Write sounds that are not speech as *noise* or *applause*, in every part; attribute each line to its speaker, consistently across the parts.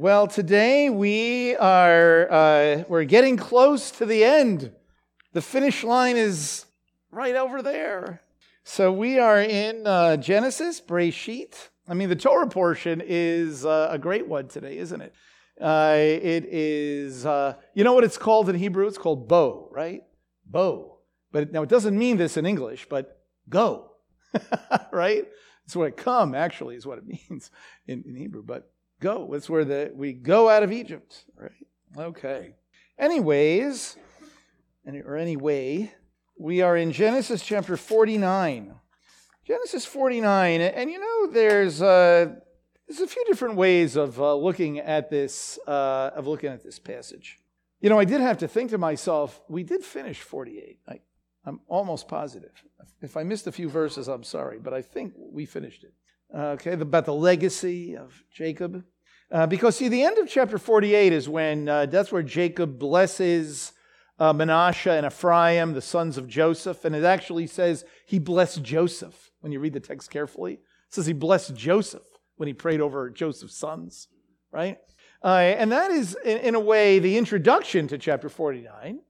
Speaker 1: Well, today we are uh, we're getting close to the end. The finish line is right over there. So we are in uh, Genesis, Breshit. I mean, the Torah portion is uh, a great one today, isn't it? Uh, it is, uh, you know what it's called in Hebrew? It's called bo, right? Bo. But now it doesn't mean this in English, but go, *laughs* right? It's what come, actually, is what it *laughs* means in, in Hebrew. But go, it's where the, we go out of Egypt, right? Okay. Anyways, any, or anyway, we are in Genesis chapter 49. Genesis 49, and you know, there's uh, there's a few different ways of uh, looking at this uh, of looking at this passage. You know, I did have to think to myself, we did finish 48. I, I'm almost positive. If I missed a few verses, I'm sorry, but I think we finished it. Okay, about the legacy of Jacob. Uh, because, see, the end of chapter 48 is when uh, that's where Jacob blesses uh, Manasseh and Ephraim, the sons of Joseph. And it actually says he blessed Joseph when you read the text carefully. It says he blessed Joseph when he prayed over Joseph's sons, right? Uh, and that is, in, in, a way, the introduction to chapter 49,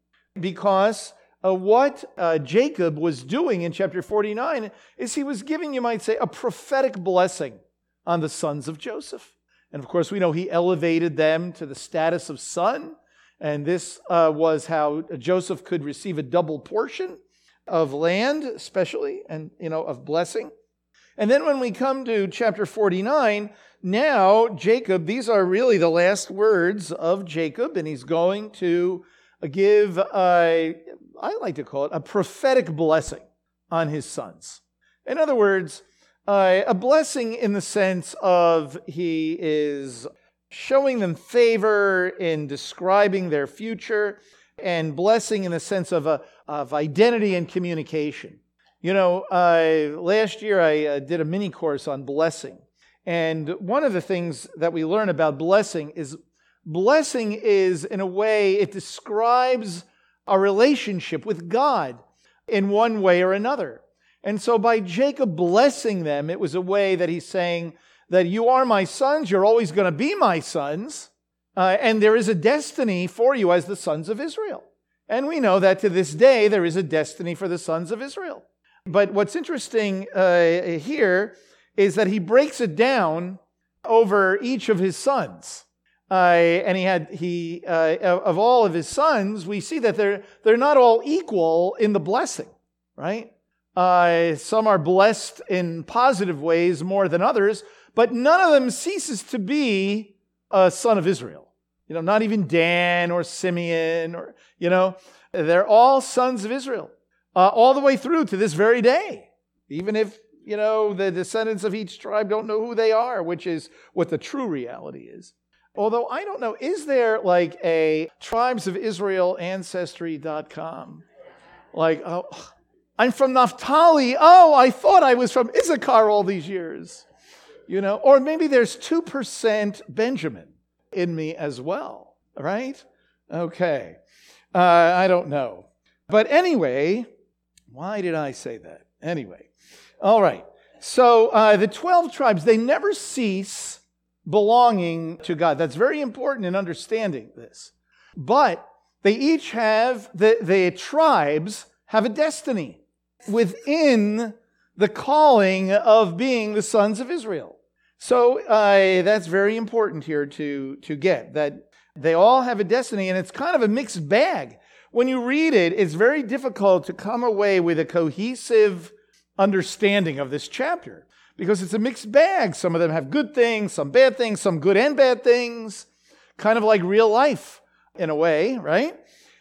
Speaker 1: because uh, what uh, Jacob was doing in chapter 49 is he was giving, you might say, a prophetic blessing on the sons of Joseph. And of course, we know he elevated them to the status of son. And this uh, was how Joseph could receive a double portion of land, especially, and, you know, of blessing. And then when we come to chapter 49, now Jacob, these are really the last words of Jacob, and he's going to give, a, I like to call it, a prophetic blessing on his sons. In other words, uh, a blessing in the sense of he is showing them favor in describing their future, and blessing in the sense of, a, of identity and communication. You know, uh, last year I uh, did a mini course on blessing. And one of the things that we learn about blessing is blessing is, in a way, it describes a relationship with God in one way or another. And so by Jacob blessing them, it was a way that he's saying that you are my sons, you're always going to be my sons, uh, and there is a destiny for you as the sons of Israel. And we know that to this day, there is a destiny for the sons of Israel. But what's interesting uh, here is that he breaks it down over each of his sons. Uh, and he had he uh, of all of his sons, we see that they're they're not all equal in the blessing, right? Uh, some are blessed in positive ways more than others, but none of them ceases to be a son of Israel. You know, not even Dan or Simeon or you know, they're all sons of Israel uh, all the way through to this very day. Even if, you know, the descendants of each tribe don't know who they are, which is what the true reality is. Although I don't know, is there like a tribes of Israel ancestry.com? Like, oh, I'm from Naphtali. Oh, I thought I was from Issachar all these years. You know, or maybe there's 2% Benjamin in me as well, right? Okay. Uh, I don't know. But anyway, why did I say that? Anyway, all right. So uh, the 12 tribes, they never cease belonging to God. That's very important in understanding this. But they each have, the, the tribes have a destiny within the calling of being the sons of Israel. So uh, that's very important here to, to get that they all have a destiny, and it's kind of a mixed bag when you read it, it's very difficult to come away with a cohesive understanding of this chapter because it's a mixed bag. Some of them have good things, some bad things, some good and bad things, kind of like real life in a way, right?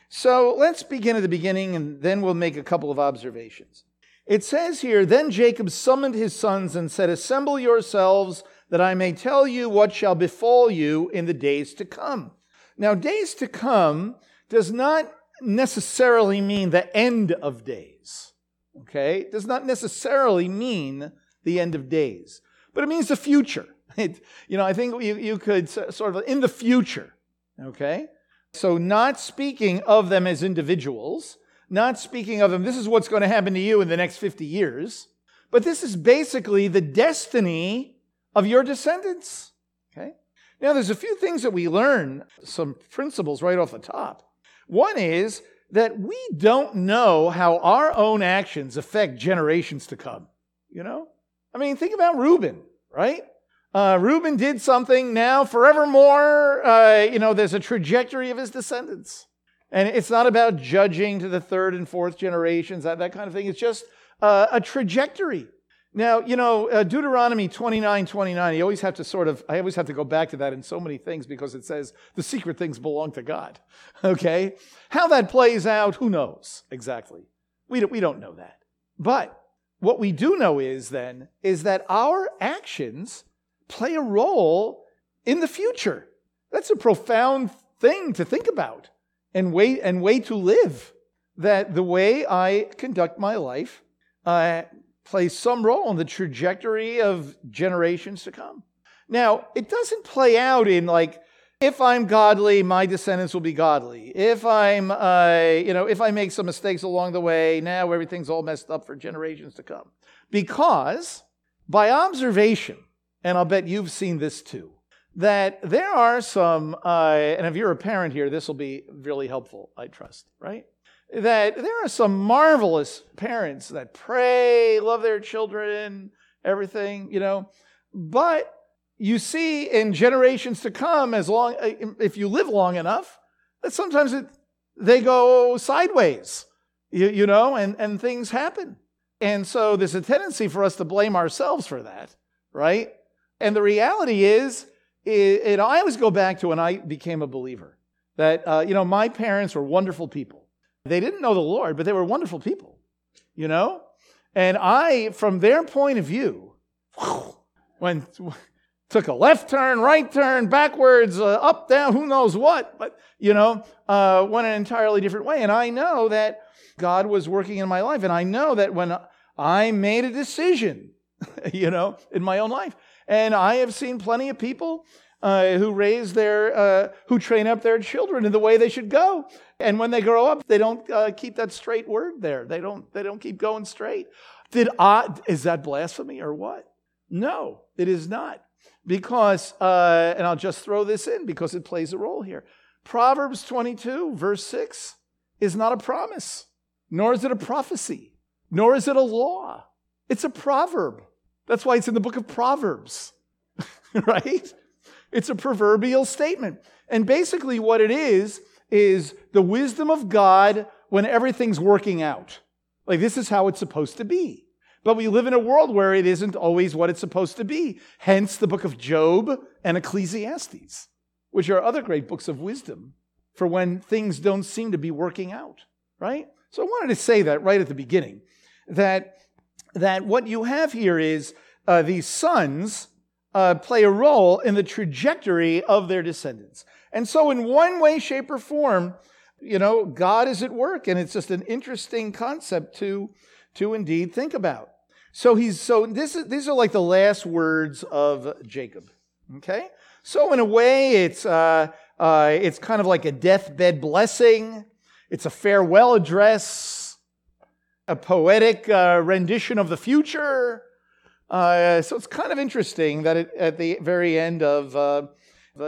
Speaker 1: So let's begin at the beginning and then we'll make a couple of observations. It says here, Then Jacob summoned his sons and said, Assemble yourselves that I may tell you what shall befall you in the days to come. Now, days to come does not necessarily mean the end of days. Okay? It does not necessarily mean the end of days, but it means the future. *laughs* It, you know, I think you, you could sort of in the future. Okay? So, not speaking of them as individuals, not speaking of them, this is what's going to happen to you in the next 50 years, but this is basically the destiny of your descendants. Okay? Now, there's a few things that we learn, some principles right off the top. One is that we don't know how our own actions affect generations to come. You know? I mean, think about Reuben, right? Uh, Reuben did something now forevermore. Uh, you know, there's a trajectory of his descendants. And it's not about judging to the third and fourth generations, that, that kind of thing. It's just uh, a trajectory. Now, you know, uh, Deuteronomy 29 29, you always have to sort of, I always have to go back to that in so many things because it says the secret things belong to God. *laughs* Okay? How that plays out, who knows exactly? We don't, we don't know that. But what we do know is then, is that our actions play a role in the future. That's a profound thing to think about and way, and way to live. That the way I conduct my life uh, plays some role in the trajectory of generations to come. Now, it doesn't play out in like, if I'm godly, my descendants will be godly. If I'm, uh, you know, if I make some mistakes along the way, now everything's all messed up for generations to come. Because by observation, and I'll bet you've seen this too, that there are some, uh, and if you're a parent here, this will be really helpful, I trust, right? that there are some marvelous parents that pray, love their children, everything, you know. But you see in generations to come, as long if you live long enough, that sometimes it, they go sideways, you, you know, and, and things happen. And so there's a tendency for us to blame ourselves for that, right? And the reality is, it I always go back to when I became a believer that, uh, you know, my parents were wonderful people. They didn't know the Lord, but they were wonderful people, you know? And I, from their point of view, when took a left turn, right turn, backwards, uh, up, down, who knows what, but, you know, uh, went an entirely different way. And I know that God was working in my life. And I know that when I made a decision, *laughs* you know, in my own life, and I have seen plenty of people uh, who raise their, uh, who train up their children in the way they should go. And when they grow up, they don't uh, keep that straight word there. They don't, they don't keep going straight. Did I, is that blasphemy or what? No, it is not. Because, uh, and I'll just throw this in because it plays a role here. Proverbs 22, verse 6, is not a promise, nor is it a prophecy, nor is it a law. It's a proverb. That's why it's in the book of Proverbs, *laughs* right? It's a proverbial statement. And basically, what it is, is the wisdom of God when everything's working out. Like, this is how it's supposed to be. But we live in a world where it isn't always what it's supposed to be. Hence the book of Job and Ecclesiastes, which are other great books of wisdom for when things don't seem to be working out, right? So I wanted to say that right at the beginning that, that what you have here is uh, these sons uh, play a role in the trajectory of their descendants. And so, in one way, shape, or form, you know, God is at work, and it's just an interesting concept to, to indeed think about. So he's so this is these are like the last words of Jacob. Okay, so in a way, it's uh, uh, it's kind of like a deathbed blessing. It's a farewell address, a poetic uh, rendition of the future. Uh, so it's kind of interesting that it, at the very end of uh,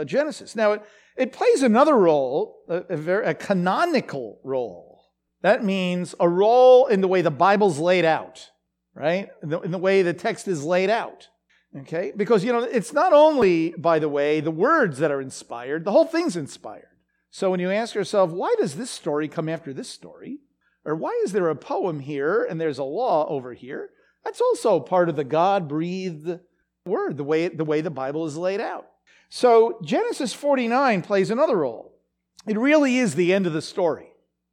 Speaker 1: Genesis. Now, it, it plays another role, a, a, very, a canonical role. That means a role in the way the Bible's laid out, right? In the, in the way the text is laid out. Okay? Because, you know, it's not only, by the way, the words that are inspired, the whole thing's inspired. So when you ask yourself, why does this story come after this story? Or why is there a poem here and there's a law over here? That's also part of the God breathed word, the way, the way the Bible is laid out. So Genesis 49 plays another role. It really is the end of the story.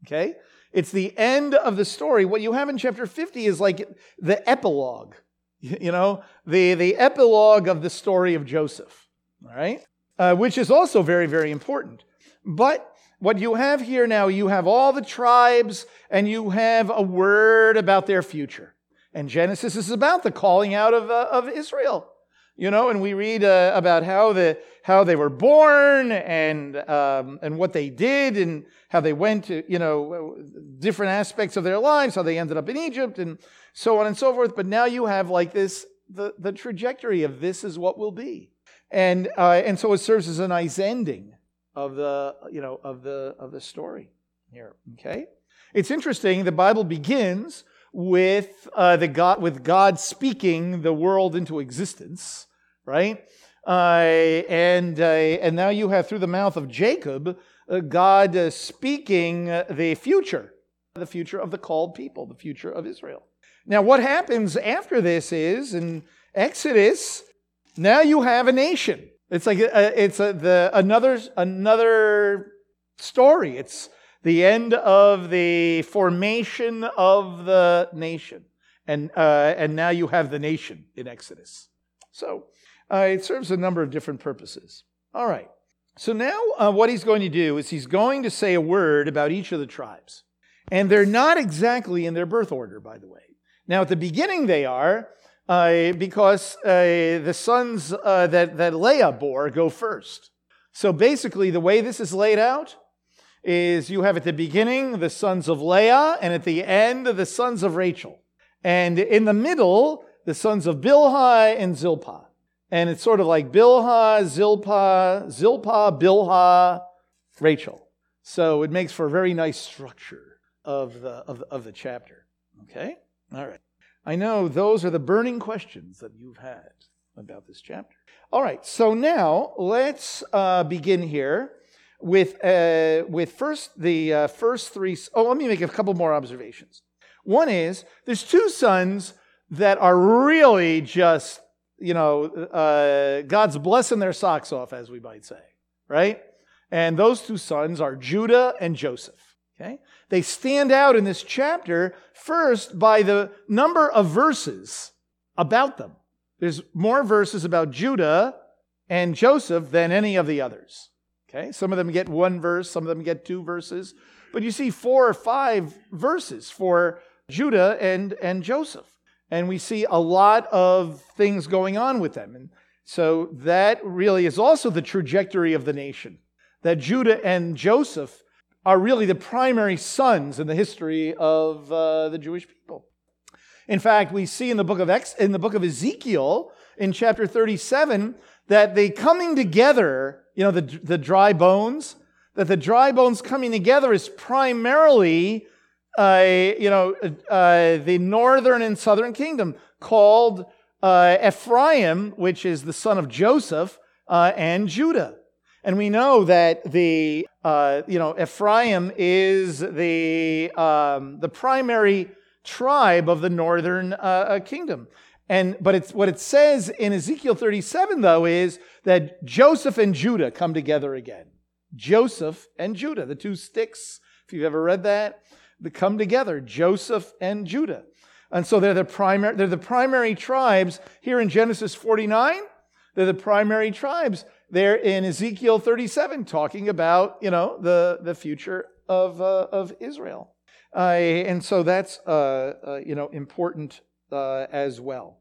Speaker 1: Okay? It's the end of the story. What you have in chapter 50 is like the epilogue, *laughs* you know, the, the epilogue of the story of Joseph, right? Uh, which is also very, very important. But what you have here now, you have all the tribes and you have a word about their future. And Genesis is about the calling out of, uh, of Israel. You know, and we read uh, about how, the, how they were born and, um, and what they did and how they went to, you know, different aspects of their lives, how they ended up in Egypt and so on and so forth. But now you have like this, the, the trajectory of this is what will be. And, uh, and so it serves as a nice ending of the, you know, of the, of the story here. Okay? It's interesting, the Bible begins with, uh, the God, with God speaking the world into existence, right? Uh, and, uh, and now you have through the mouth of Jacob, uh, God uh, speaking the future, the future of the called people, the future of Israel. Now, what happens after this is in Exodus, now you have a nation. It's like a, it's a, the, another, another story. It's the end of the formation of the nation. And, uh, and now you have the nation in Exodus. So uh, it serves a number of different purposes. All right. So now uh, what he's going to do is he's going to say a word about each of the tribes. And they're not exactly in their birth order, by the way. Now, at the beginning, they are, uh, because uh, the sons uh, that, that Leah bore go first. So basically, the way this is laid out is you have at the beginning the sons of Leah, and at the end, the sons of Rachel. And in the middle, the sons of Bilhah and Zilpah. And it's sort of like Bilhah, Zilpah, Zilpah, Bilhah, Rachel. So it makes for a very nice structure of the, of of the chapter. Okay? All right. I know those are the burning questions that you've had about this chapter. All right, so now let's uh, begin here with uh, with first the uh, first three. Oh, let me make a couple more observations. One is there's two sons that are really just you know uh, God's blessing their socks off, as we might say, right? And those two sons are Judah and Joseph. Okay? They stand out in this chapter first by the number of verses about them. There's more verses about Judah and Joseph than any of the others. Okay? Some of them get one verse, some of them get two verses, but you see four or five verses for Judah and, and Joseph. And we see a lot of things going on with them. And so that really is also the trajectory of the nation. That Judah and Joseph are really the primary sons in the history of uh, the Jewish people. In fact, we see in the book of Ex- in the book of Ezekiel in chapter 37 that the coming together, you know, the, the dry bones, that the dry bones coming together is primarily, uh, you know, uh, the northern and southern kingdom called uh, Ephraim, which is the son of Joseph, uh, and Judah. And we know that the, uh, you know, Ephraim is the, um, the primary tribe of the northern uh, kingdom. And, but it's, what it says in Ezekiel 37, though, is that Joseph and Judah come together again. Joseph and Judah, the two sticks, if you've ever read that, they come together, Joseph and Judah. And so they're the primary, they're the primary tribes here in Genesis 49. They're the primary tribes there in Ezekiel 37 talking about, you know, the, the future of, uh, of Israel. Uh, and so that's, uh, uh you know, important uh, as well.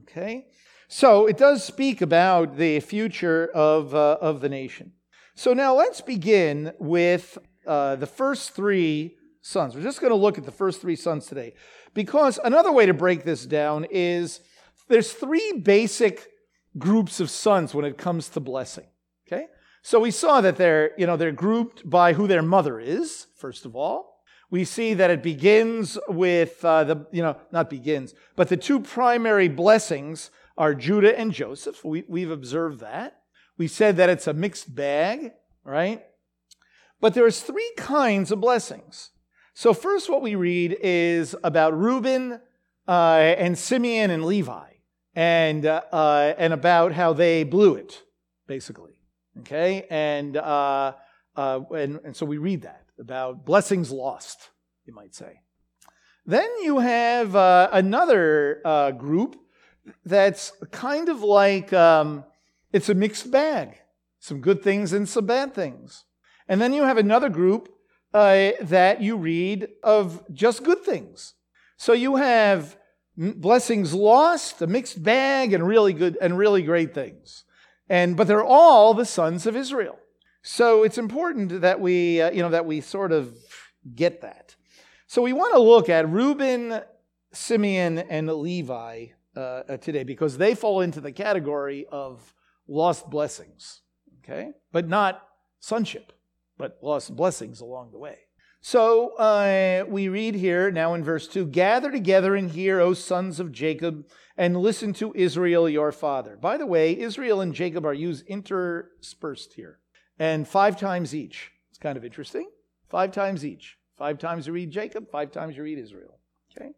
Speaker 1: Okay? So it does speak about the future of, uh, of the nation. So now let's begin with the first three sons. We're just going to look at the first three sons today. Because another way to break this down is there's three basic groups of sons when it comes to blessing. Okay? So we saw that they're, you know, they're grouped by who their mother is, first of all. We see that it begins with uh, the, you know, not begins, but the two primary blessings are Judah and Joseph. We, we've observed that. We said that it's a mixed bag, right? But there's three kinds of blessings. So first, what we read is about Reuben uh, and Simeon and Levi and, uh, uh, and about how they blew it, basically. Okay? And, uh, uh, and, and so we read that about blessings lost, you might say. Then you have another group that's kind of like um, it's a mixed bag some good things and some bad things. And then you have another group uh, that you read of just good things. So you have blessings lost, a mixed bag, and really good and really great things. And but they're all the sons of Israel. So it's important that we, uh, you know, that we sort of get that. So we want to look at Reuben, Simeon, and Levi uh, uh, today because they fall into the category of lost blessings, okay? But not sonship, but lost blessings along the way. So uh, we read here now in verse 2 Gather together and hear, O sons of Jacob, and listen to Israel your father. By the way, Israel and Jacob are used interspersed here, and five times each. It's kind of interesting. Five times each. Five times you read Jacob, five times you read Israel. Okay?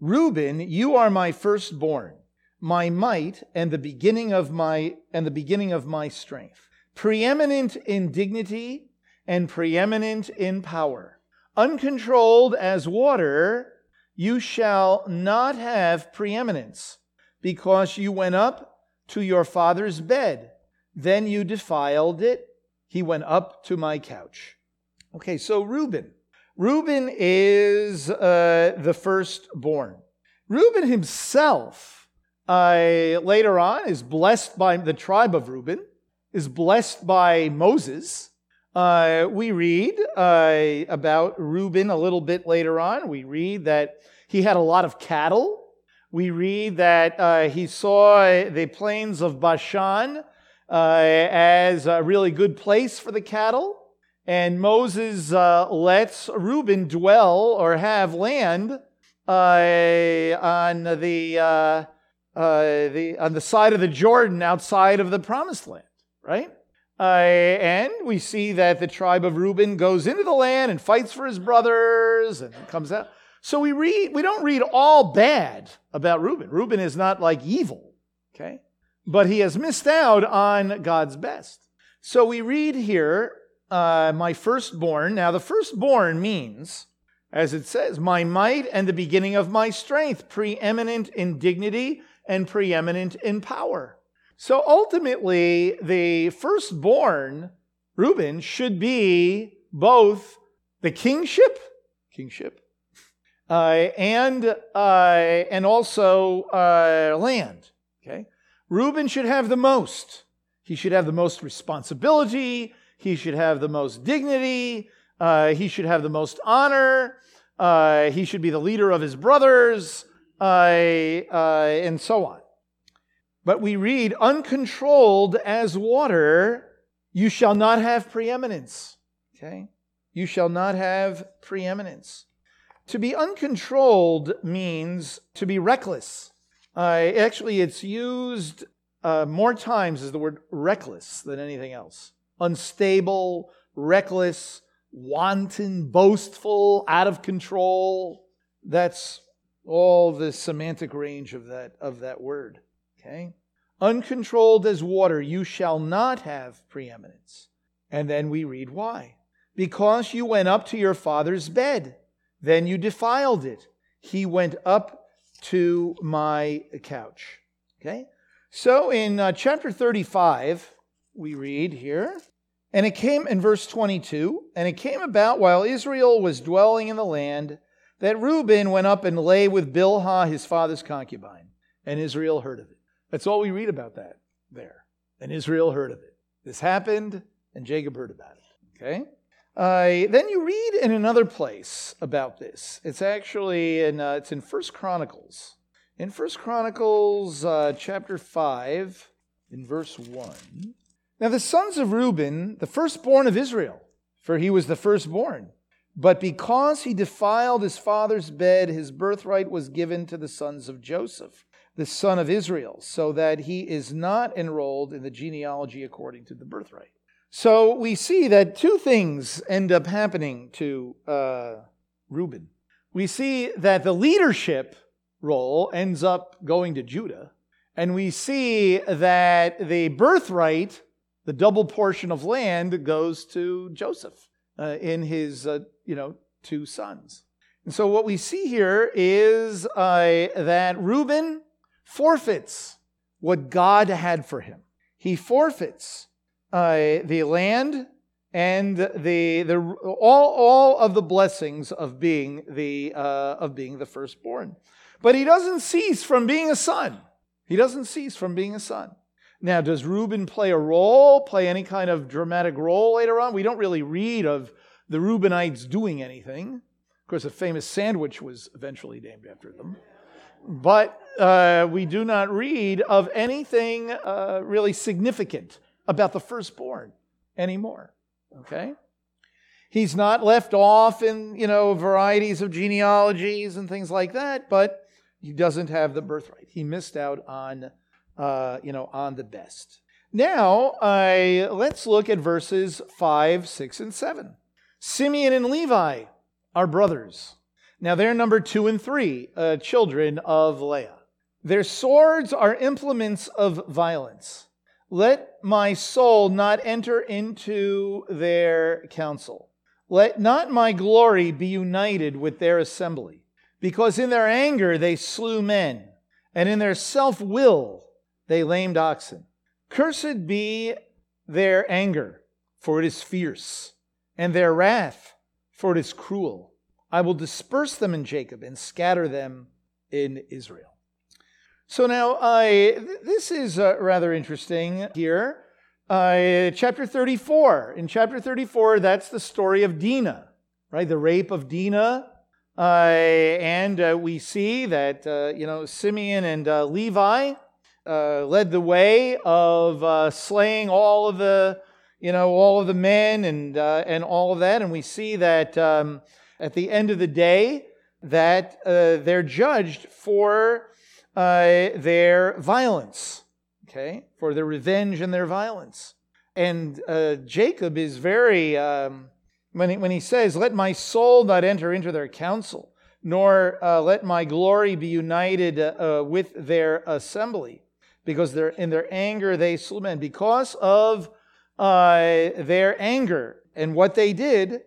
Speaker 1: Reuben, you are my firstborn, my might, and the beginning of my and the beginning of my strength. Preeminent in dignity and preeminent in power uncontrolled as water, you shall not have preeminence, because you went up to your father's bed. Then you defiled it. He went up to my couch. Okay, so Reuben. Reuben is uh, the firstborn. Reuben himself, uh, later on, is blessed by the tribe of Reuben, is blessed by Moses uh, we read uh, about Reuben a little bit later on. We read that he had a lot of cattle. We read that uh, he saw the plains of Bashan uh, as a really good place for the cattle. And Moses uh, lets Reuben dwell or have land uh, on the, the on the side of the Jordan outside of the promised land, right? Uh, and we see that the tribe of Reuben goes into the land and fights for his brothers and comes out. So we read, we don't read all bad about Reuben. Reuben is not like evil, okay? But he has missed out on God's best. So we read here, uh, my firstborn. Now, the firstborn means, as it says, my might and the beginning of my strength, preeminent in dignity and preeminent in power. So ultimately, the firstborn, Reuben, should be both the kingship, kingship, *laughs* uh, and uh, and also uh, land. Okay, Reuben should have the most. He should have the most responsibility. He should have the most dignity. Uh, he should have the most honor. Uh, he should be the leader of his brothers, uh, and so on. But we read, uncontrolled as water, you shall not have preeminence. Okay? You shall not have preeminence. To be uncontrolled means to be reckless. Uh, actually, it's used uh, more times as the word reckless than anything else. Unstable, reckless, wanton, boastful, out of control. That's all the semantic range of that, of that word. Okay? Uncontrolled as water, you shall not have preeminence. And then we read why. Because you went up to your father's bed, then you defiled it. He went up to my couch. Okay? So in uh, chapter 35, we read here, and it came in verse 22, and it came about while Israel was dwelling in the land that Reuben went up and lay with Bilhah, his father's concubine, and Israel heard of it. That's all we read about that there. And Israel heard of it. This happened, and Jacob heard about it. Okay? Uh, then you read in another place about this. It's actually in uh, it's in First Chronicles. In First Chronicles uh, chapter five, in verse one. Now the sons of Reuben, the firstborn of Israel, for he was the firstborn. But because he defiled his father's bed, his birthright was given to the sons of Joseph the son of Israel, so that he is not enrolled in the genealogy according to the birthright. So we see that two things end up happening to uh, Reuben. We see that the leadership role ends up going to Judah, and we see that the birthright, the double portion of land, goes to Joseph uh, in his, uh, you know, two sons. And so what we see here is uh, that Reuben forfeits what God had for him. He forfeits uh, the land and the, the all, all of the blessings of being the uh, of being the firstborn. But he doesn't cease from being a son. He doesn't cease from being a son. Now, does Reuben play a role, play any kind of dramatic role later on? We don't really read of the Reubenites doing anything. Of course, a famous sandwich was eventually named after them. But uh, we do not read of anything uh, really significant about the firstborn anymore. Okay? He's not left off in, you know, varieties of genealogies and things like that, but he doesn't have the birthright. He missed out on, uh, you know, on the best. Now, I, let's look at verses 5, 6, and 7. Simeon and Levi are brothers. Now, they're number two and three, uh, children of Leah. Their swords are implements of violence. Let my soul not enter into their counsel. Let not my glory be united with their assembly, because in their anger they slew men, and in their self will they lamed oxen. Cursed be their anger, for it is fierce, and their wrath, for it is cruel. I will disperse them in Jacob and scatter them in Israel. So now, I this is uh, rather interesting here. Uh, chapter 34. In chapter 34, that's the story of Dinah, right? The rape of Dinah. Uh, and uh, we see that, uh, you know, Simeon and uh, Levi led the way of slaying all of the, you know, all of the men and, and all of that. And we see that um, at the end of the day, that they're judged for uh, their violence, okay, for their revenge and their violence. And uh, Jacob is very, um, when, he, when he says, Let my soul not enter into their counsel, nor uh, let my glory be united uh, with their assembly, because they're, in their anger they slew men. Because of uh, their anger and what they did,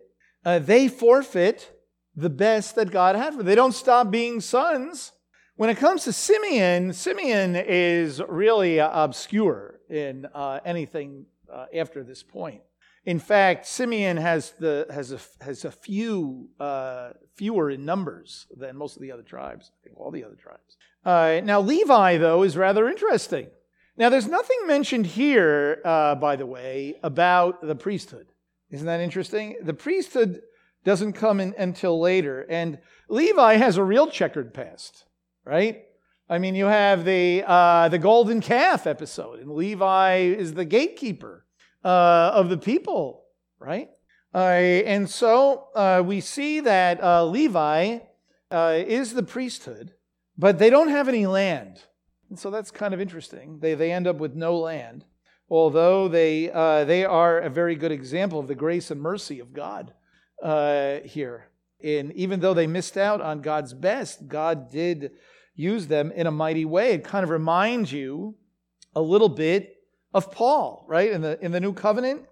Speaker 1: uh, they forfeit the best that God had for them. They don't stop being sons when it comes to Simeon, Simeon is really uh, obscure in uh, anything uh, after this point. In fact, Simeon has the has a has a few uh, fewer in numbers than most of the other tribes. I think all the other tribes. Uh, now Levi, though, is rather interesting. Now, there's nothing mentioned here, by the way, about the priesthood. Isn't that interesting? The priesthood doesn't come in until later, and Levi has a real checkered past right? I mean, you have the, uh, the golden calf episode, and Levi is the gatekeeper uh, of the people, right? Uh, and so uh, we see that uh, Levi uh, is the priesthood, but they don't have any land. And so that's kind of interesting. They, they end up with no land, although they, they are a very good example of the grace and mercy of God here. And even though they missed out on God's best, God did use them in a mighty way. It kind of reminds you a little bit of Paul, right? In the, in the New Covenant.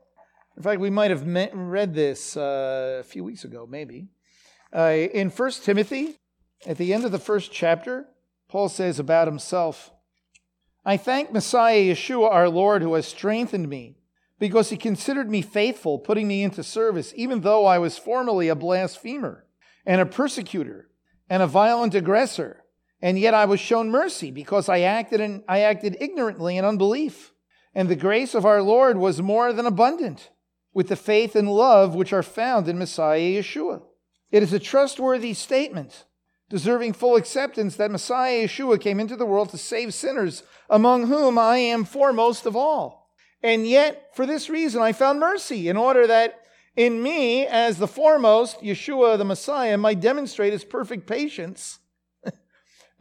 Speaker 1: In fact, we might have met, read this uh, a few weeks ago, maybe. Uh, in 1 Timothy, at the end of the first chapter, Paul says about himself I thank Messiah Yeshua, our Lord, who has strengthened me, because he considered me faithful, putting me into service, even though I was formerly a blasphemer and a persecutor and a violent aggressor and yet I was shown mercy because I acted in, I acted ignorantly in unbelief. And the grace of our Lord was more than abundant with the faith and love which are found in Messiah Yeshua. It is a trustworthy statement, deserving full acceptance that Messiah Yeshua came into the world to save sinners, among whom I am foremost of all. And yet, for this reason, I found mercy in order that in me, as the foremost, Yeshua the Messiah might demonstrate his perfect patience *laughs*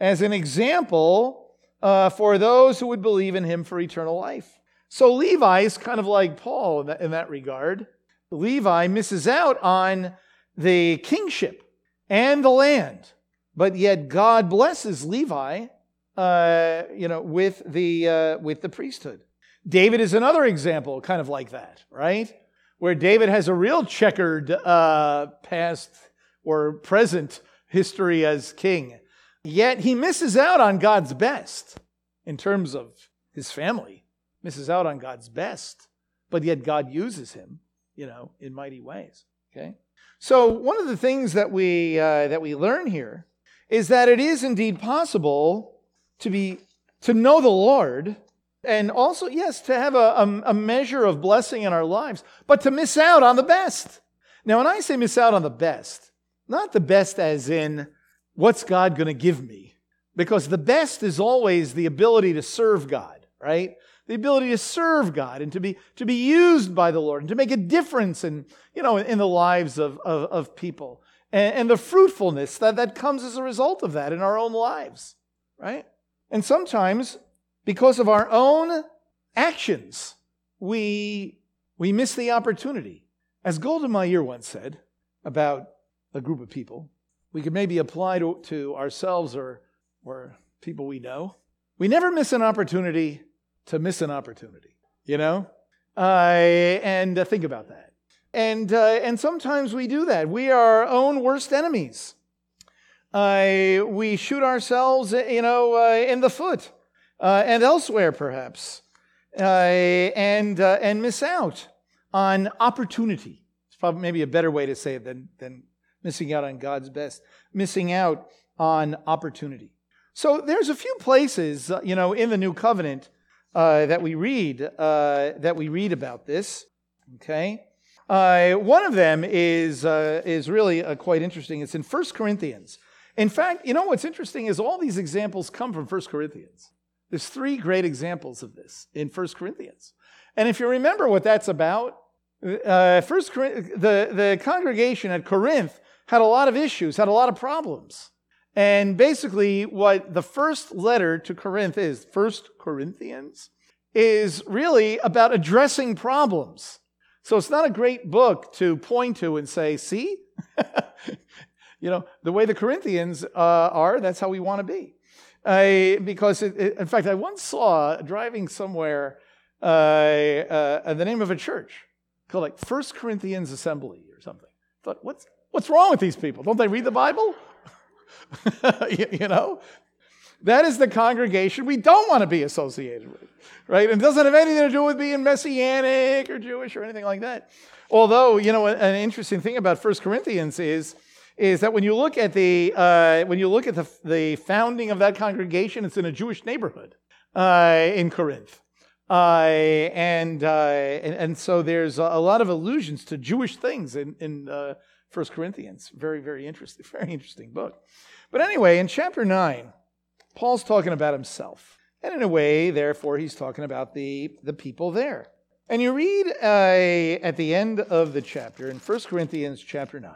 Speaker 1: as an example uh, for those who would believe in him for eternal life. So Levi is kind of like Paul in that, in that regard. Levi misses out on the kingship and the land, but yet God blesses Levi, uh, you know, with the uh, with the priesthood. David is another example, kind of like that, right? Where David has a real checkered uh, past or present history as king. Yet he misses out on God's best in terms of his family, misses out on God's best, but yet God uses him, you know, in mighty ways. Okay? So one of the things that we uh, that we learn here is that it is indeed possible to be to know the Lord and also yes to have a, a, a measure of blessing in our lives, but to miss out on the best. Now, when I say miss out on the best, not the best as in what's God going to give me? because the best is always the ability to serve God, right? The ability to serve God and to be, to be used by the Lord and to make a difference in, you know, in the lives of, of, of people. And, and the fruitfulness that, that comes as a result of that in our own lives, right? And sometimes, because of our own actions, we, we miss the opportunity. As Golda Meir once said about a group of people, we could maybe apply to, to ourselves or, or people we know. We never miss an opportunity to miss an opportunity, you know? Uh, and uh, think about that. And, uh, and sometimes we do that. We are our own worst enemies. Uh, we shoot ourselves, you know, uh, in the foot uh, and elsewhere, perhaps, and, and miss out on opportunity. It's probably maybe a better way to say it than, than missing out on God's best, missing out on opportunity. So there's a few places, uh, you know, in the New Covenant uh, that we read uh, that we read about this. Okay, uh, one of them is uh, is really uh, quite interesting. It's in 1 Corinthians. In fact, you know what's interesting is all these examples come from 1 Corinthians. There's three great examples of this in 1 Corinthians. And if you remember what that's about, first the, the congregation at Corinth had a lot of issues, had a lot of problems. And basically, what the first letter to Corinth is, First Corinthians, is really about addressing problems. So it's not a great book to point to and say, see? *laughs* you know, the way the Corinthians uh, are, that's how we want to be. Because, it, it, in fact, I once saw driving somewhere uh, uh the name of a church called like First Corinthians Assembly or something. I thought, what's, what's wrong with these people? Don't they read the Bible? *laughs* you know? That is the congregation we don't want to be associated with, right? And it doesn't have anything to do with being messianic or Jewish or anything like that. Although, you know, an interesting thing about First Corinthians is, is that when you look at the uh, when you look at the, the founding of that congregation, it's in a Jewish neighborhood uh, in Corinth, uh, and, uh, and, and so there's a lot of allusions to Jewish things in in uh, First Corinthians. Very very interesting, *laughs* very interesting book. But anyway, in chapter 9, Paul's talking about himself. And in a way, therefore, he's talking about the, the people there. And you read uh, at the end of the chapter, in 1 Corinthians chapter 9,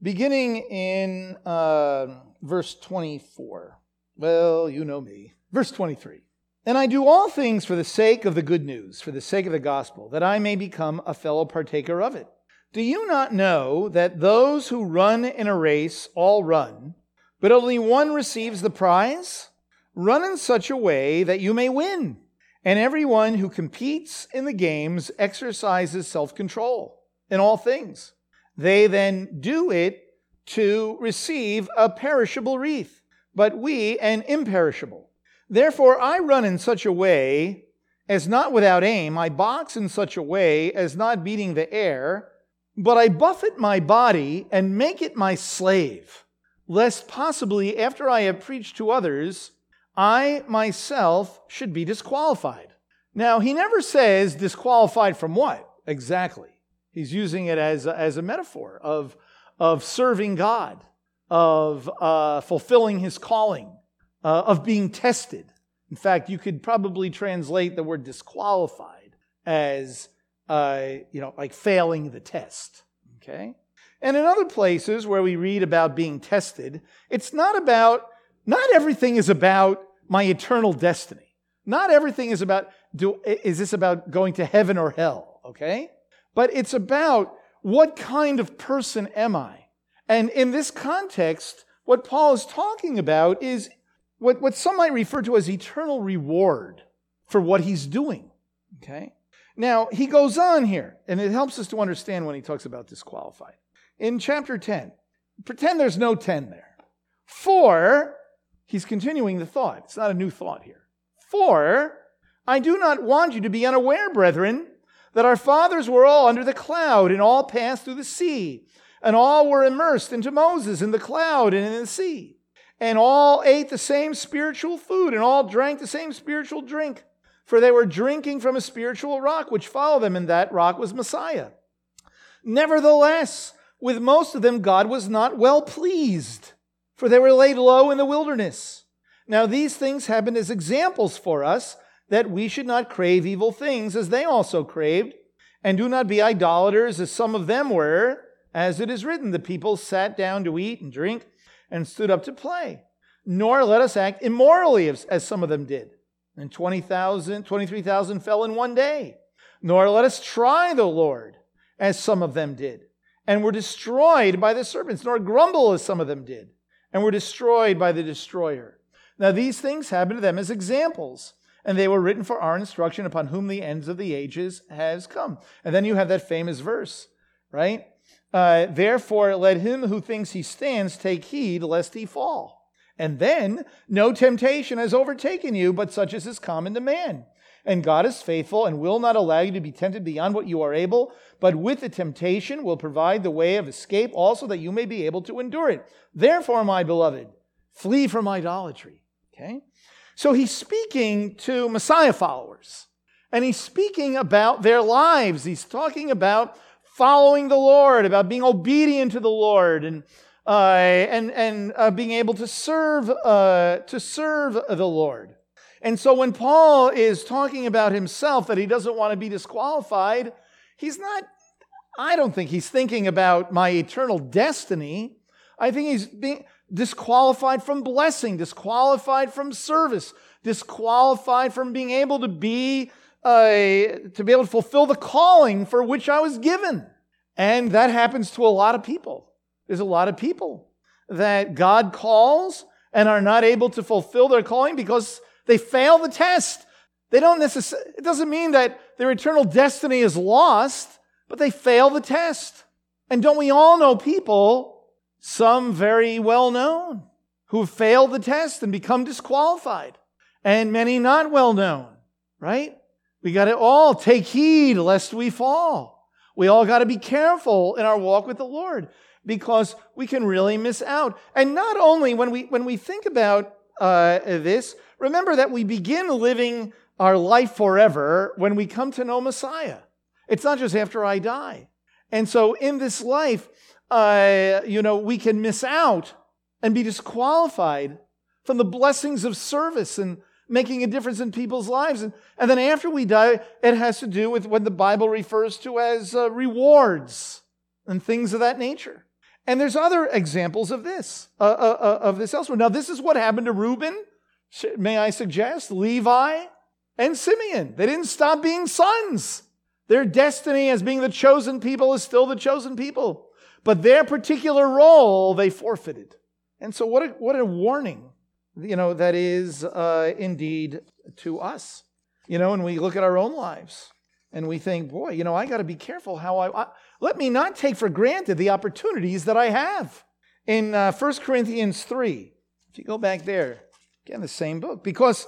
Speaker 1: beginning in uh, verse 24. Well, you know me. Verse 23. And I do all things for the sake of the good news, for the sake of the gospel, that I may become a fellow partaker of it. Do you not know that those who run in a race all run, but only one receives the prize? Run in such a way that you may win. And everyone who competes in the games exercises self control in all things. They then do it to receive a perishable wreath, but we an imperishable. Therefore, I run in such a way as not without aim. I box in such a way as not beating the air, but I buffet my body and make it my slave lest possibly after I have preached to others, I myself should be disqualified. Now, he never says disqualified from what exactly. He's using it as a, as a metaphor of, of serving God, of uh, fulfilling his calling, uh, of being tested. In fact, you could probably translate the word disqualified as, uh, you know, like failing the test. Okay? And in other places where we read about being tested, it's not about, not everything is about my eternal destiny. Not everything is about, do, is this about going to heaven or hell, okay? But it's about what kind of person am I? And in this context, what Paul is talking about is what, what some might refer to as eternal reward for what he's doing, okay? Now, he goes on here, and it helps us to understand when he talks about disqualified in chapter 10. Pretend there's no 10 there. For, he's continuing the thought. It's not a new thought here. For, I do not want you to be unaware, brethren, that our fathers were all under the cloud and all passed through the sea, and all were immersed into Moses in the cloud and in the sea, and all ate the same spiritual food, and all drank the same spiritual drink, for they were drinking from a spiritual rock which followed them, and that rock was Messiah. Nevertheless, with most of them, God was not well pleased, for they were laid low in the wilderness. Now, these things happened as examples for us that we should not crave evil things as they also craved, and do not be idolaters as some of them were, as it is written, the people sat down to eat and drink and stood up to play. Nor let us act immorally as, some of them did. And 20,000, 23,000 fell in one day. Nor let us try the Lord as some of them did and were destroyed by the serpents, nor grumble as some of them did and were destroyed by the destroyer. Now, these things happened to them as examples, and they were written for our instruction upon whom the ends of the ages has come. And then you have that famous verse, right? Uh, Therefore, let him who thinks he stands take heed lest he fall. And then, no temptation has overtaken you, but such as is common to man. And God is faithful and will not allow you to be tempted beyond what you are able, but with the temptation will provide the way of escape also that you may be able to endure it. Therefore, my beloved, flee from idolatry. Okay? So he's speaking to Messiah followers, and he's speaking about their lives. He's talking about following the Lord, about being obedient to the Lord, and uh, and and uh, being able to serve uh, to serve the Lord. And so when Paul is talking about himself that he doesn't want to be disqualified, he's not, I don't think he's thinking about my eternal destiny. I think he's being disqualified from blessing, disqualified from service, disqualified from being able to be, uh, to be able to fulfill the calling for which I was given. And that happens to a lot of people. There's a lot of people that God calls and are not able to fulfill their calling because they fail the test. They don't necessarily, it doesn't mean that their eternal destiny is lost, but they fail the test. And don't we all know people, some very well known, who have failed the test and become disqualified, and many not well known, right? We got to all take heed lest we fall. We all got to be careful in our walk with the Lord because we can really miss out. And not only when we when we think about uh, this, remember that we begin living our life forever when we come to know Messiah. It's not just after I die. And so in this life, uh, you know, we can miss out and be disqualified from the blessings of service and making a difference in people's lives. And, and then after we die, it has to do with what the Bible refers to as uh, rewards and things of that nature. And there's other examples of this, uh, uh, uh, of this elsewhere. Now, this is what happened to Reuben, may I suggest, Levi, and Simeon. They didn't stop being sons. Their destiny as being the chosen people is still the chosen people. But their particular role, they forfeited. And so, what a, what a warning, you know, that is uh, indeed to us. You know, and we look at our own lives and we think, boy, you know, I got to be careful how I, I let me not take for granted the opportunities that I have. In uh, 1 Corinthians 3, if you go back there, again, the same book, because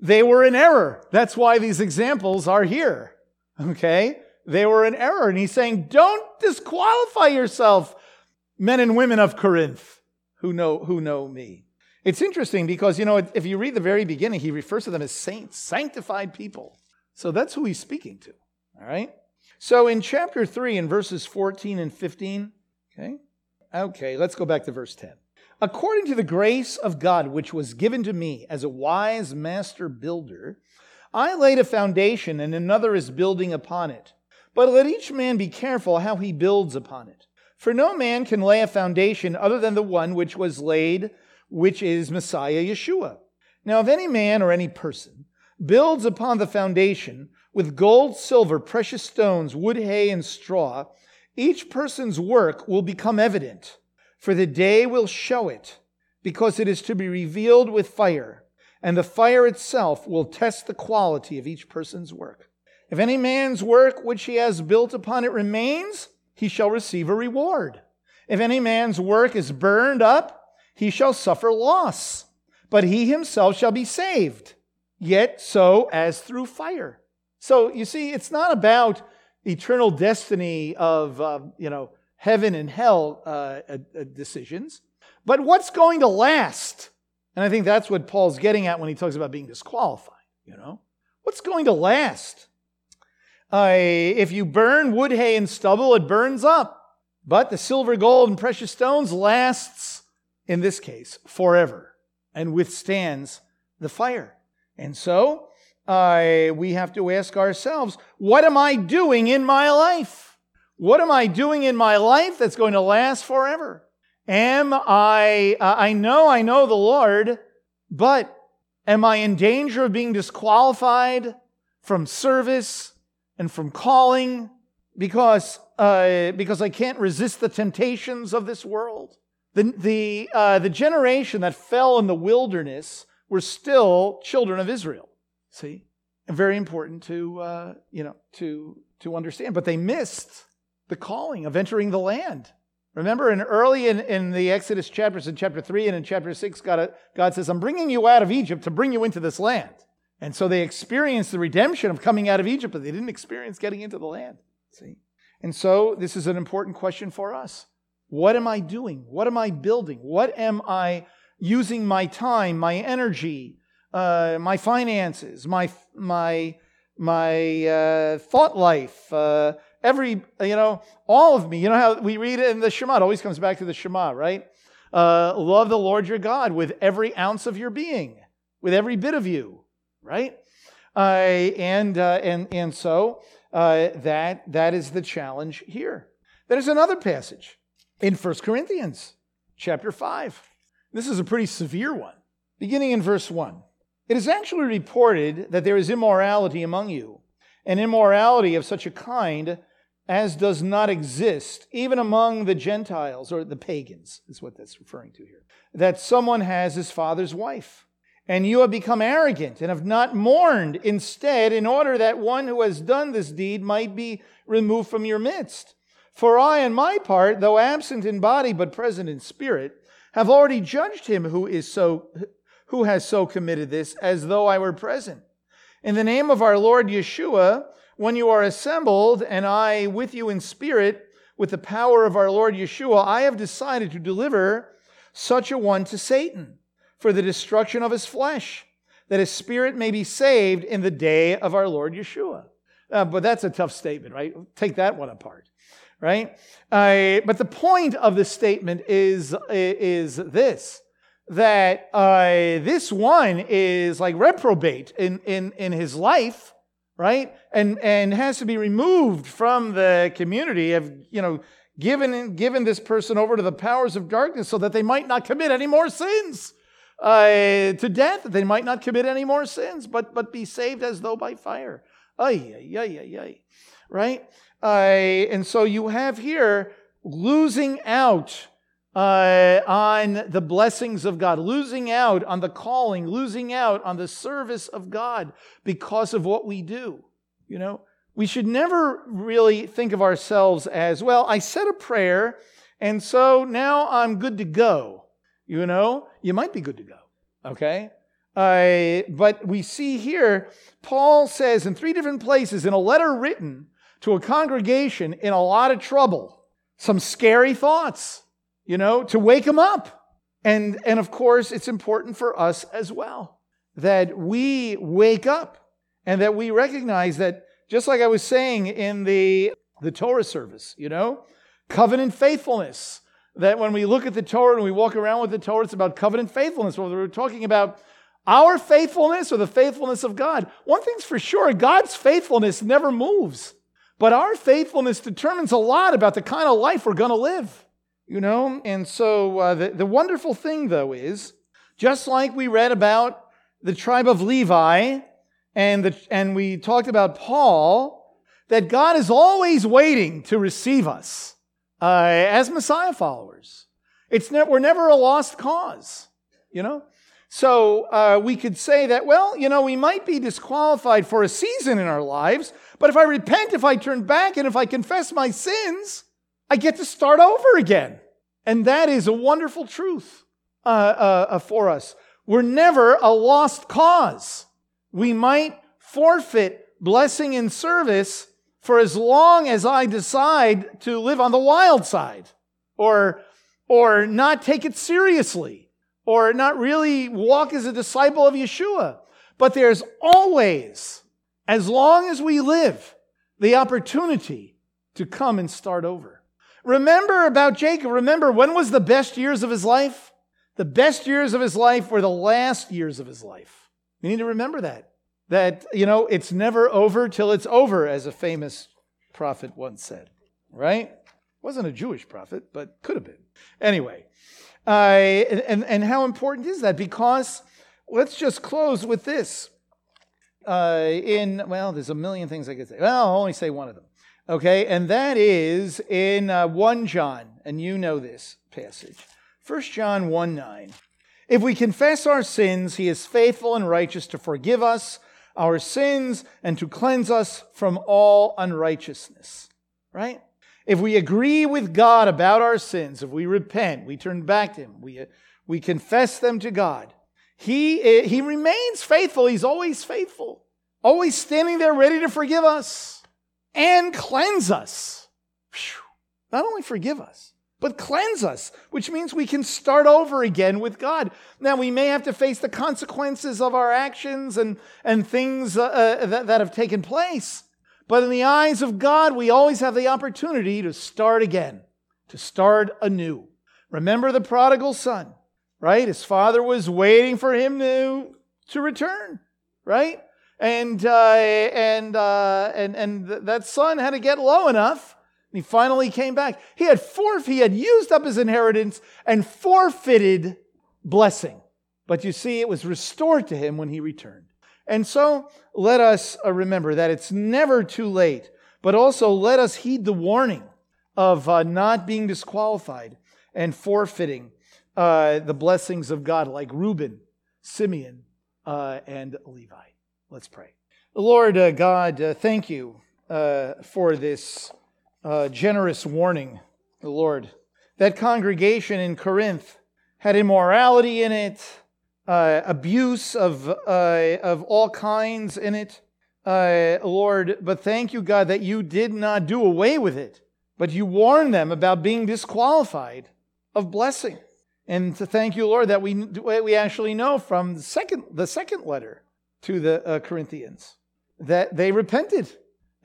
Speaker 1: they were in error. That's why these examples are here. Okay? They were in error. And he's saying, don't disqualify yourself, men and women of Corinth who know, who know me. It's interesting because, you know, if you read the very beginning, he refers to them as saints, sanctified people. So that's who he's speaking to. All right? So in chapter 3, in verses 14 and 15, okay? Okay, let's go back to verse 10. According to the grace of God, which was given to me as a wise master builder, I laid a foundation, and another is building upon it. But let each man be careful how he builds upon it. For no man can lay a foundation other than the one which was laid, which is Messiah Yeshua. Now, if any man or any person builds upon the foundation with gold, silver, precious stones, wood, hay, and straw, each person's work will become evident, for the day will show it, because it is to be revealed with fire, and the fire itself will test the quality of each person's work. If any man's work which he has built upon it remains, he shall receive a reward. If any man's work is burned up, he shall suffer loss, but he himself shall be saved, yet so as through fire. So you see, it's not about eternal destiny of, uh, you know, heaven and hell uh, uh, uh, decisions, but what's going to last? And I think that's what Paul's getting at when he talks about being disqualified, you know? What's going to last? Uh, if you burn wood, hay, and stubble, it burns up. But the silver, gold, and precious stones lasts, in this case, forever. and withstands the fire. And so uh, we have to ask ourselves, what am I doing in my life? What am I doing in my life that's going to last forever? Am I, uh, I know I know the Lord, but am I in danger of being disqualified from service and from calling because, uh, because I can't resist the temptations of this world? The, the, uh, the generation that fell in the wilderness were still children of Israel. See? Very important to, uh, you know, to, to understand. But they missed the calling of entering the land. Remember, in early in, in the Exodus chapters, in chapter 3 and in chapter 6, God, God says, I'm bringing you out of Egypt to bring you into this land. And so they experienced the redemption of coming out of Egypt, but they didn't experience getting into the land. See? And so this is an important question for us. What am I doing? What am I building? What am I using my time, my energy, uh, my finances, my, my, my uh, thought life, uh, every, you know, all of me. You know how we read it in the Shema, it always comes back to the Shema, right? Uh, love the Lord your God with every ounce of your being, with every bit of you, right? Uh, and, uh, and, and so uh, that, that is the challenge here. There's another passage in 1 Corinthians chapter 5. This is a pretty severe one, beginning in verse 1. It is actually reported that there is immorality among you, an immorality of such a kind as does not exist, even among the Gentiles or the pagans, is what that's referring to here. That someone has his father's wife. And you have become arrogant and have not mourned instead, in order that one who has done this deed might be removed from your midst. For I, on my part, though absent in body but present in spirit, have already judged him who is so who has so committed this, as though I were present. In the name of our Lord Yeshua, when you are assembled, and I with you in spirit, with the power of our Lord Yeshua, I have decided to deliver such a one to Satan for the destruction of his flesh, that his spirit may be saved in the day of our Lord Yeshua. Uh, but that's a tough statement, right? Take that one apart, right? Uh, but the point of this statement is, is this that uh, this one is like reprobate in, in, in his life right? And, and has to be removed from the community of, you know, given, given this person over to the powers of darkness so that they might not commit any more sins. Uh, to death, that they might not commit any more sins, but, but be saved as though by fire. Ay, ay, ay, ay. Right? Uh, and so you have here losing out uh, on the blessings of God, losing out on the calling, losing out on the service of God because of what we do. You know, we should never really think of ourselves as, well, I said a prayer, and so now I'm good to go. You know, you might be good to go, okay? Uh, but we see here, Paul says in three different places in a letter written to a congregation in a lot of trouble, some scary thoughts you know, to wake them up. And, and of course, it's important for us as well that we wake up and that we recognize that, just like I was saying in the, the Torah service, you know, covenant faithfulness. That when we look at the Torah and we walk around with the Torah, it's about covenant faithfulness. Whether we're talking about our faithfulness or the faithfulness of God. One thing's for sure God's faithfulness never moves, but our faithfulness determines a lot about the kind of life we're going to live. You know? And so uh, the, the wonderful thing, though, is just like we read about the tribe of Levi and, the, and we talked about Paul, that God is always waiting to receive us uh, as Messiah followers. It's ne- we're never a lost cause, you know? So uh, we could say that, well, you know, we might be disqualified for a season in our lives, but if I repent, if I turn back, and if I confess my sins, I get to start over again. And that is a wonderful truth uh, uh, uh, for us. We're never a lost cause. We might forfeit blessing and service for as long as I decide to live on the wild side or, or not take it seriously or not really walk as a disciple of Yeshua. But there's always, as long as we live, the opportunity to come and start over. Remember about Jacob. Remember, when was the best years of his life? The best years of his life were the last years of his life. We need to remember that. That, you know, it's never over till it's over, as a famous prophet once said, right? Wasn't a Jewish prophet, but could have been. Anyway, uh, and, and how important is that? Because let's just close with this. Uh, in, well, there's a million things I could say. Well, I'll only say one of them. Okay, and that is in uh, 1 John, and you know this passage. 1 John 1 9. If we confess our sins, he is faithful and righteous to forgive us our sins and to cleanse us from all unrighteousness. Right? If we agree with God about our sins, if we repent, we turn back to him, we, we confess them to God, he, he remains faithful. He's always faithful, always standing there ready to forgive us and cleanse us. Whew. Not only forgive us, but cleanse us, which means we can start over again with God. Now, we may have to face the consequences of our actions and, and things uh, uh, that, that have taken place. But in the eyes of God, we always have the opportunity to start again, to start anew. Remember the prodigal son, right? His father was waiting for him to, to return, right? And, uh, and, uh, and, and that son had to get low enough he finally came back. He had forf- he had used up his inheritance and forfeited blessing. But you see, it was restored to him when he returned. And so let us uh, remember that it's never too late, but also let us heed the warning of uh, not being disqualified and forfeiting uh, the blessings of God, like Reuben, Simeon, uh, and Levi. Let's pray. Lord uh, God, uh, thank you for this uh, generous warning, Lord. That congregation in Corinth had immorality in it, uh, abuse of, uh, of all kinds in it, uh, Lord. But thank you, God, that you did not do away with it, but you warned them about being disqualified of blessing. And to thank you, Lord, that we, we actually know from the second, the second letter to the uh, Corinthians that they repented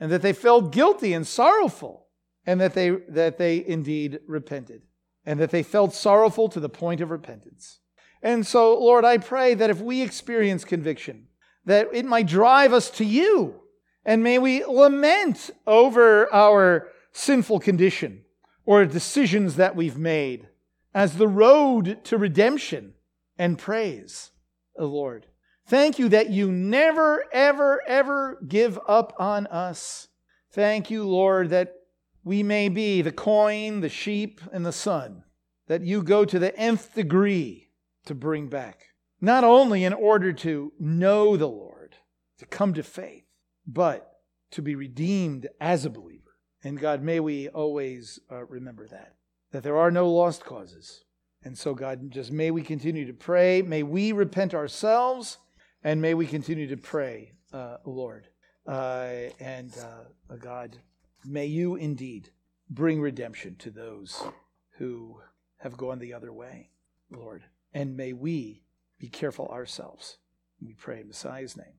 Speaker 1: and that they felt guilty and sorrowful and that they, that they indeed repented, and that they felt sorrowful to the point of repentance. And so, Lord, I pray that if we experience conviction, that it might drive us to you, and may we lament over our sinful condition or decisions that we've made as the road to redemption and praise, O Lord. Thank you that you never, ever, ever give up on us. Thank you, Lord, that we may be the coin, the sheep, and the son that you go to the nth degree to bring back. Not only in order to know the Lord, to come to faith, but to be redeemed as a believer. And God, may we always uh, remember that, that there are no lost causes. And so, God, just may we continue to pray. May we repent ourselves, and may we continue to pray, uh, Lord. Uh, and uh, God, May you indeed bring redemption to those who have gone the other way, Lord. And may we be careful ourselves. We pray in Messiah's name.